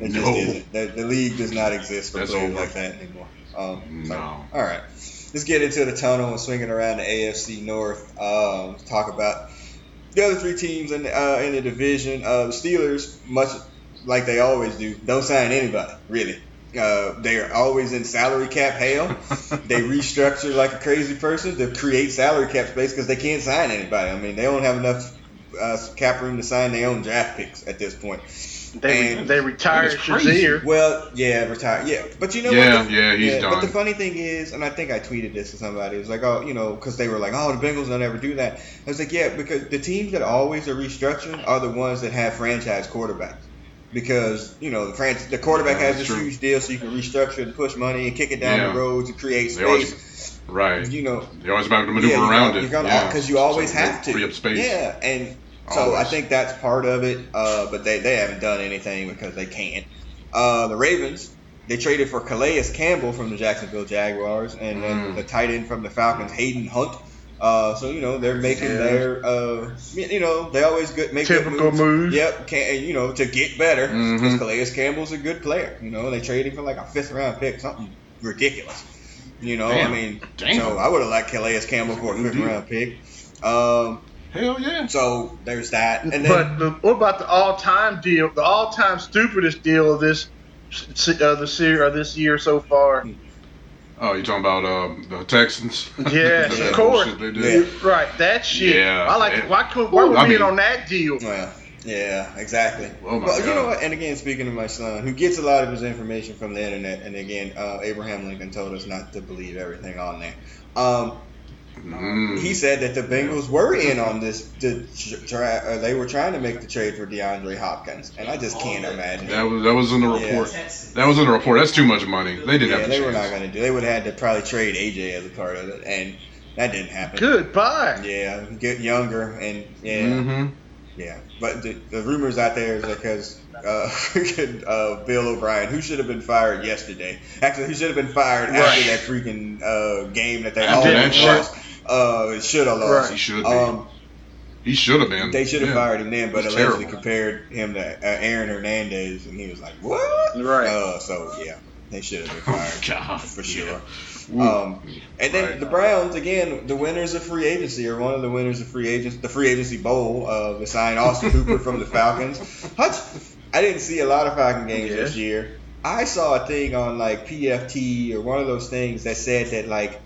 It just No. isn't. The, the league does not exist for That's players over. like that anymore. Um, so, No. all right, let's get into the tunnel and swinging around the AFC North. Um, talk about the other three teams in the, uh, in the division. Uh, the Steelers, much like they always do, don't sign anybody really. Uh, they are always in salary cap hell. they restructure like a crazy person to create salary cap space because they can't sign anybody. I mean, they don't have enough uh, cap room to sign their own draft picks at this point. They And- they retired That is crazy. Shazier. Well, yeah, retire. Yeah, but you know Yeah, what? the- yeah, he's done. But the funny thing is, and I think I tweeted this to somebody. It was like, oh, you know, because they were like, oh, the Bengals don't ever do that. I was like, yeah, because the teams that always are restructuring are the ones that have franchise quarterbacks. Because you know the fran- the quarterback Yeah, has that's this true. huge deal, so you can restructure and push money and kick it down Yeah. the road to create They always- space. Right. You know, They always have to maneuver yeah, around you're it. gonna, yeah. because you always So have to free up space. Yeah, and so I think that's part of it. Uh, but they, they haven't done anything because they can't. Uh, the Ravens they traded for Calais Campbell from the Jacksonville Jaguars, and then Mm. the tight end from the Falcons, Hayden Hurst. Uh, so you know they're making Yeah. their uh, you know they always good make Typical moves. moves. Yep, can you know to get better because Calais Campbell's a good player. You know they traded him for like a fifth round pick, something ridiculous. You know, Damn. I mean, Damn. so I would have liked Calais Campbell for a fifth round pick. Um, Hell yeah. so there's that, and then but the, what about the all-time deal? The all-time stupidest deal of this uh, the year or this year so far. Oh, you talking about um, the Texans? Yes, That of course. bullshit They did. Right, that shit. Yeah, I like. it- Why could? Why were I we in mean- on that deal? Well, yeah, exactly. Oh my well, you know what? And again, speaking of my son, who gets a lot of his information from the internet, and again, uh, Abraham Lincoln told us not to believe everything on there. Um, Mm. he said that the Bengals were in on this. The tra- uh, they were trying to make the trade for DeAndre Hopkins, and I just can't imagine. That was that was in the report. That was in the report. That's too much money. They didn't yeah, have they the were not going to do. They would have had to probably trade AJ as a part of it, and that didn't happen. Goodbye. Yeah, get younger and yeah. Mm-hmm. Yeah, but the, the rumors out there is because uh, freaking, uh, Bill O'Brien, who should have been fired yesterday, actually, who should have been fired Right. after that freaking uh, game that they After all that shit. lost. Uh, should have lost. Right. He should be. Um, He should have been. they should have Yeah. fired him then, but It's allegedly terrible. compared him to uh, Aaron Hernandez, and he was like, "What?" Right. Uh, so yeah, they should have been Oh, fired God. for sure. Ooh. Um, and then Right. the Browns again, the winners of free agency or one of the winners of free agents, the free agency bowl. Uh, they signed Austin Hooper from the Falcons. Hutch, I didn't see a lot of Falcon games Yeah. this year. I saw a thing on like PFT or one of those things that said that like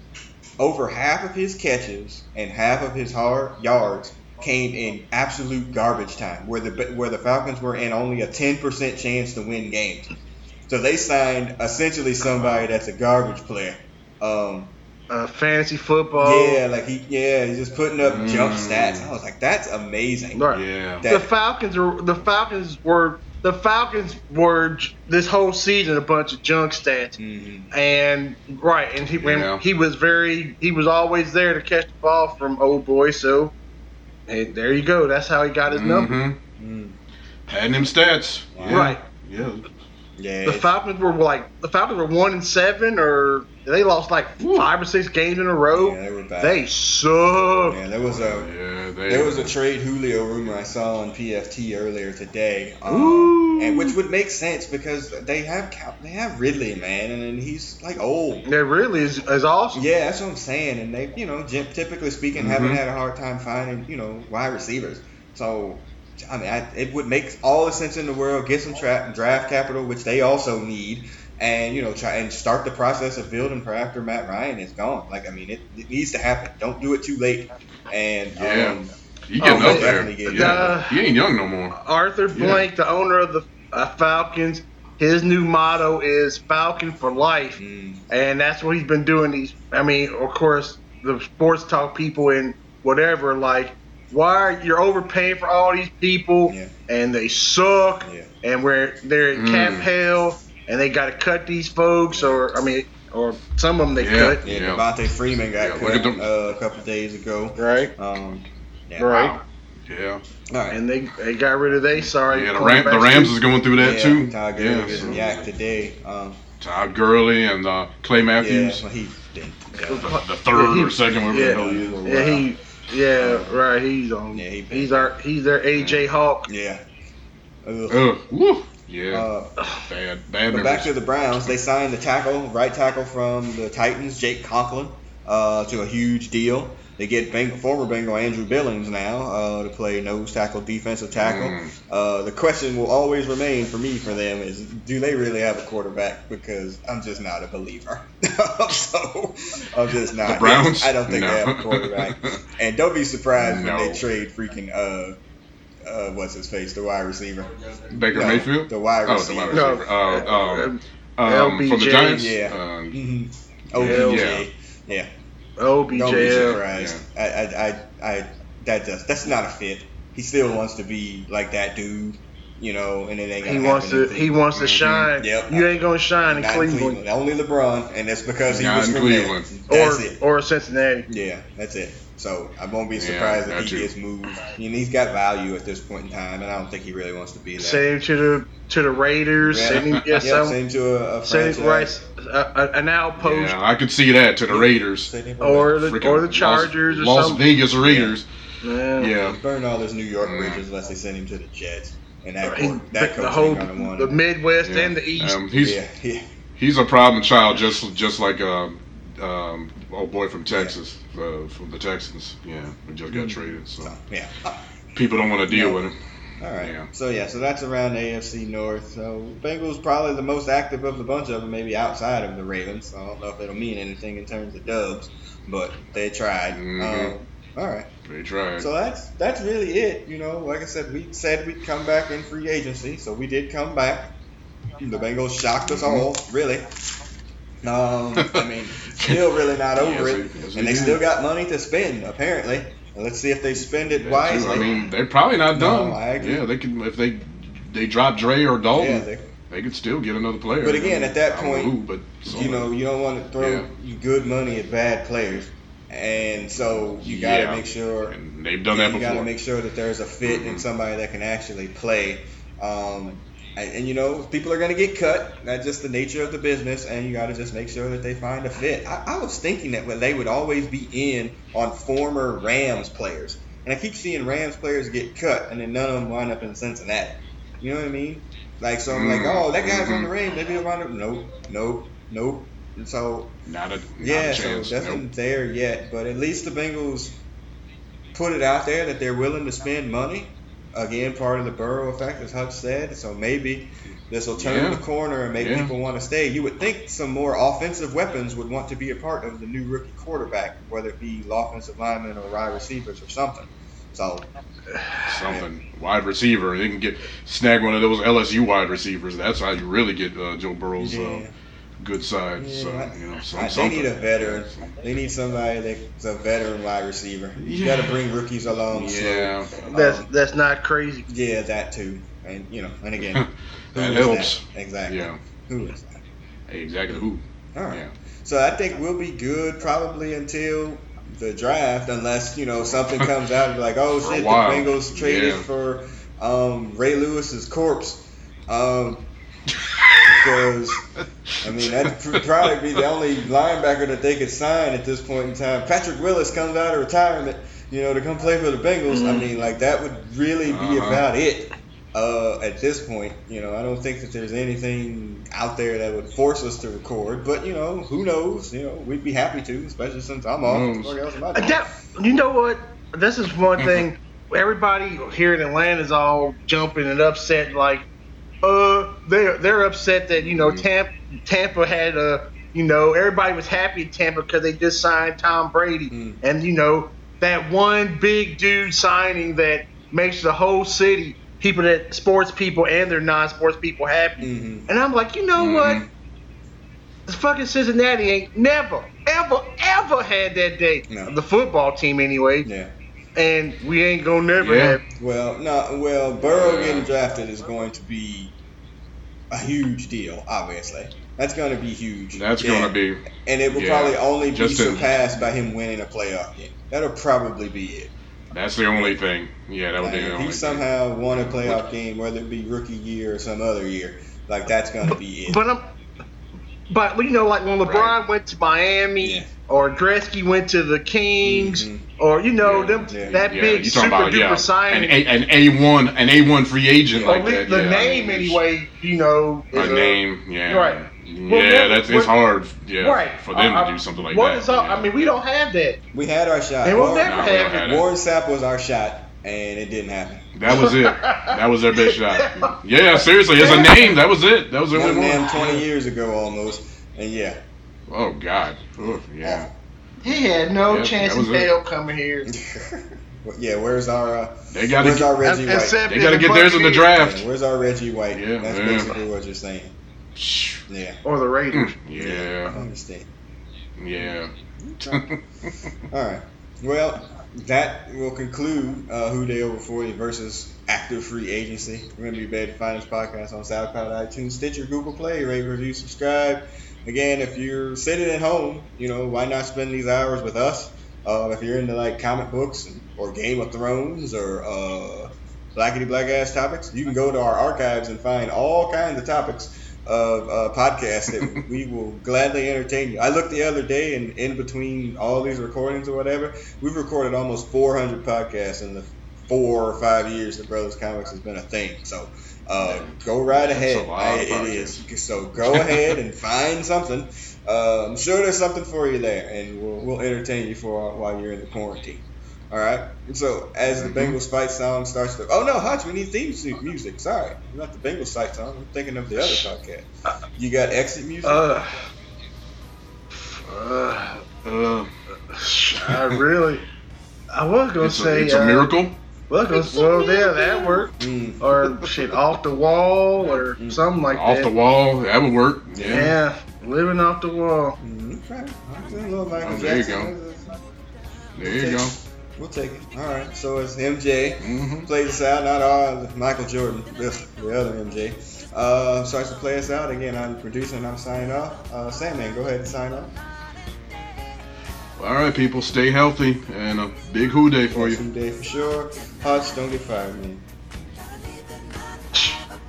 over half of his catches and half of his hard yards came in absolute garbage time, where the where the Falcons were in only a ten percent chance to win games. So they signed essentially somebody that's a garbage player. Um, Uh, fantasy football. yeah, like he, yeah, he's just putting up jump Mm. stats. I was like, that's amazing. Right. Yeah. That- the Falcons are the Falcons were the Falcons were this whole season a bunch of junk stats. Mhm. And right, and he Yeah. he was very he was always there to catch the ball from old boy. So, hey, there you go. That's how he got his number. Mhm. Mm. Padding him stats. Yeah. Right. Yeah. Yeah, The Falcons were like the Falcons were one and seven, or they lost like five or six games in a row. yeah, they were bad. They suck. yeah, there was a Yeah. They, there was a trade Julio rumor I saw on PFT earlier today, um, Ooh. and which would make sense because they have they have Ridley, man, and, and he's like old. That really is, is awesome. Yeah, that's what I'm saying. And they, you know, typically speaking, Mhm. haven't had a hard time finding, you know, wide receivers. So, I mean, I, it would make all the sense in the world. Get some tra- draft capital, which they also need, and you know, try and start the process of building for after Matt Ryan is gone. Like, I mean, it, it needs to happen. Don't do it too late. And Yeah. um, He getting Oh, up there. definitely getting Yeah. up he ain't young no more. Arthur Blank, the owner of the uh, Falcons, his new motto is Falcon for life. mm, and that's what he's been doing. These, I mean, of course, the sports talk people and whatever, like, why are you're overpaying for all these people Yeah. and they suck Yeah. and we're they're in cap Mm. hell and they got to cut these folks or I mean, or some of them they Yeah. cut, yeah, Yeah. Devonta Freeman got Yeah, cut uh, a couple days ago. right? Um, yeah. Right. Wow. Yeah. All right. And they they got rid of they sorry. Yeah. The, Ram, the Rams is going through that yeah, too. Todd Gurley Yeah. getting yacked today. Um, Todd Gurley and uh, Clay yeah, Matthews. well, he didn't. The third Yeah, or second, whatever yeah. the hell he is. Yeah, he. Yeah, right. He's on. Yeah, he- he's our. He's their AJ Hawk. Yeah. Ugh. Ugh. Yeah. Uh, bad. Bad but back to the Browns. They signed the tackle, right tackle from the Titans, Jake Conklin, uh, to a huge deal. They get Beng- former Bengal Andrew Billings now uh, to play nose tackle, defensive tackle. Mm. Uh, the question will always remain for me for them is, do they really have a quarterback? Because I'm just not a believer. so I'm just not. The Browns? I don't think No. they have a quarterback. And don't be surprised No. when they trade freaking uh, uh, what's his face, the wide receiver. Baker No, Mayfield. the wide receiver. Oh, the receiver. wide No. receiver. Um, Uh, um, from the LBJ. Giants. Yeah. Um, Mm-hmm. Yeah. Yeah. OBJ. Don't be surprised. I, I, I, I, that just that's not a fit. He still wants to be like that dude. you know, and it ain't He gonna wants to. He Cleveland. wants to shine. Yep. You ain't gonna shine in Not Cleveland, Only LeBron, and that's because he Not was in from Cleveland. there. or That's it. or Cincinnati. Yeah, that's it. So I won't be surprised that if he too. gets moved. I mean, he's got value at this point in time, and I don't think he really wants to be there. Same to the to the Raiders. Yeah. Send him get Yep, some. send him to a, a Send him franchise. right, a, a, an outpost Yeah, I could see that to the Raiders. Or the Freaking or the Chargers Las, or Las something. Vegas Raiders. Yeah. Yeah. burn all those New York bridges unless they send him to the Jets. And that, He- court, that the whole ain't gonna want the him. Midwest Yeah. and the East. Um, he's yeah, yeah. he's a problem child, just just like um, um, old boy from Texas, uh, from the Texans. Yeah, who just got traded. So So, yeah. people don't want to deal Yeah. with him. All right. Yeah. So yeah, so that's around AFC North. So Bengals probably the most active of the bunch of them, maybe outside of the Ravens. I don't know if it'll mean anything in terms of dubs, but they tried. Mhm. Um, all right. They tried. So that's that's really it. You know, like I said, we said we'd come back in free agency, so we did come back. The Bengals shocked us all, really. Um, I mean, still really not over Yes, it, yes, and they did. still got money to spend apparently. Let's see if they spend it wisely. I mean, they're probably not No, done. I agree. Yeah, they can if they they drop Dre or Dalton, yeah, they, they could still get another player. But again, at that don't know point, who, but you know, you don't want to throw Yeah. good money at bad players, and so you got to Yeah. make sure and they've done that you got to make sure that there's a fit and Mhm. somebody that can actually play. Um, and, and you know, people are going to get cut. That's just the nature of the business, and you got to just make sure that they find a fit. I, I was thinking that they would always be in on former Rams players, and I keep seeing Rams players get cut, and then none of them wind up in Cincinnati. You know what I mean? Like, so I'm like, Mm, oh, that guy's on mhm. the Rams. Maybe he'll wind up. Nope, nope, nope. And so not a not yeah, a so nothing Nope. there yet. But at least the Bengals put it out there that they're willing to spend money. Again, part of the Burrow effect, as Hutch said. So maybe this will turn Yeah. the corner and make Yeah. people want to stay. You would think some more offensive weapons would want to be a part of the new rookie quarterback, whether it be offensive linemen or wide receivers or something. So Something wide receiver. They can get snag one of those LSU wide receivers. That's how you really get uh, Joe Burrow's yeah, uh, good side. Yeah, so you know, I- they something. need a veteran. they need somebody that's a veteran wide receiver. You got to bring rookies along. so, Yeah, That's um, that's not crazy. Yeah, that too. And you know, and again, who that is helps. that? Exactly. Yeah, Who is that? exactly. Who? All right. Yeah. So I think we'll be good probably until the draft, unless you know something comes out and be like, oh shit, the while. Bengals traded Yeah. for um, Ray Lewis's corpse. Um, because I mean that'd pr- probably be the only linebacker that they could sign at this point in time. Patrick Willis comes out of retirement, you know, to come play for the Bengals. I Mhm. mean, like that would really be Uh-huh. about it. Uh, at this point, you know, I don't think that there's anything out there that would force us to record. But you know, who knows? You know, we'd be happy to, especially since I'm off. Who knows? What else am I Uh, doing? that- you know what? This is one thing. Everybody here in Atlanta is all jumping and upset. Like, they're they're upset that you know Mhm. Tampa Tampa had a you know everybody was happy in Tampa because they just signed Tom Brady, Mm. and you know that one big dude signing that makes the whole city people that sports people and their non-sports people happy. Mhm. And I'm like, you know what? Mhm. The fucking Cincinnati ain't never, ever, ever had that day. No. The football team, anyway. Yeah. And we ain't gonna never Yeah. have. Well, no. Well, Burrow getting drafted is going to be a huge deal. Obviously, that's going to be huge. That's going to be. and it will yeah, probably only be just in- surpassed by him winning a playoff game. That'll probably be it. That's the only thing. Yeah, that would Like, be the if only he thing. somehow won a playoff game, whether it be rookie year or some other year, like that's going to be it. But I'm. But you know, like when LeBron Right. went to Miami, Yeah. Or Gretzky went to the Kings, Mhm. or you know Yeah, them yeah, that yeah, big you super talking about duper yeah, an signing. An A one an A one free agent Yeah. like At least that. the yeah, I name mean, anyway, you know. A a- name, yeah. Right. Yeah, Well, what- that's it's hard. Yeah, right. for them Uh, to do something like what that. is up? yeah. I mean, we don't have that. We had our shot. And we'll Warren, never No, we have don't it. have it. Warren Sapp was our shot, and it didn't happen. That was it. That was their best shot. Yeah, seriously, it's a name, that was it. That was their Young only man, one. 20 years ago almost, and yeah. Oh God. Oof, yeah. He had no Yeah, chance that in was it. coming here. Yeah, where's our uh, They got where's to. our Reggie White? They got to the get theirs in the draft. Yeah, where's our Reggie White? Yeah, That's yeah. basically what you're saying. Yeah, Or the Raiders. I Yeah. understand. Yeah. All right. Well, that will conclude uh, Who Dey Over 40 versus Active Free Agency. we're going Remember, you better find this podcast on SoundCloud, iTunes, Stitcher, Google Play, rate, review, subscribe. Again, if you're sitting at home, you know, why not spend these hours with us? Uh, if you're into like comic books or Game of Thrones or uh, blackety black ass topics, you can go to our archives and find all kinds of topics of uh, podcasts that we will gladly entertain you. I looked the other day, and in between all these recordings or whatever, we've recorded almost 400 podcasts in the four or five years that Brothers Comics has been a thing. So uh, go right ahead. I, it is. So go ahead and find something. Uh, I'm sure there's something for you there, and we'll, we'll entertain you for while you're in the quarantine. All right. So as the Mm-hmm. Bengals fight song starts to, oh no, Hutch, we need theme music. Sorry, not the Bengals fight song. I'm thinking of the other podcast. You got exit music. Uh, uh, Uh, I really, I was gonna it's a, say it's a uh, miracle. Well, 'cause- well, yeah, that worked. Mm. Or shit, off the wall, or Mm. something like Off that. Off the wall, that would work. Yeah. Yeah, living off the wall. Mm, okay. Okay, a little Michael Oh, there you Jackson. There you go. We'll take it. All right. So it's MJ hmm plays us out. Not all Michael Jordan, the, the other MJ. Uh, starts to play us out again. I'm producing I'm signing off. Uh, Sandman, go ahead and sign off. All right, people, stay healthy and a big Who Dey for you. Awesome day for sure. Hutch, don't get fired, man.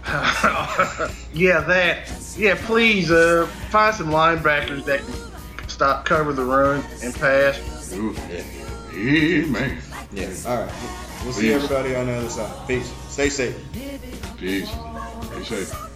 yeah, that. Yeah, please uh, find some linebackers that can stop, cover the run, and pass. Ooh. Yeah. Amen. Yeah. All right. We'll see Peace. everybody on the other side. Peace. Stay safe. Peace. Stay safe.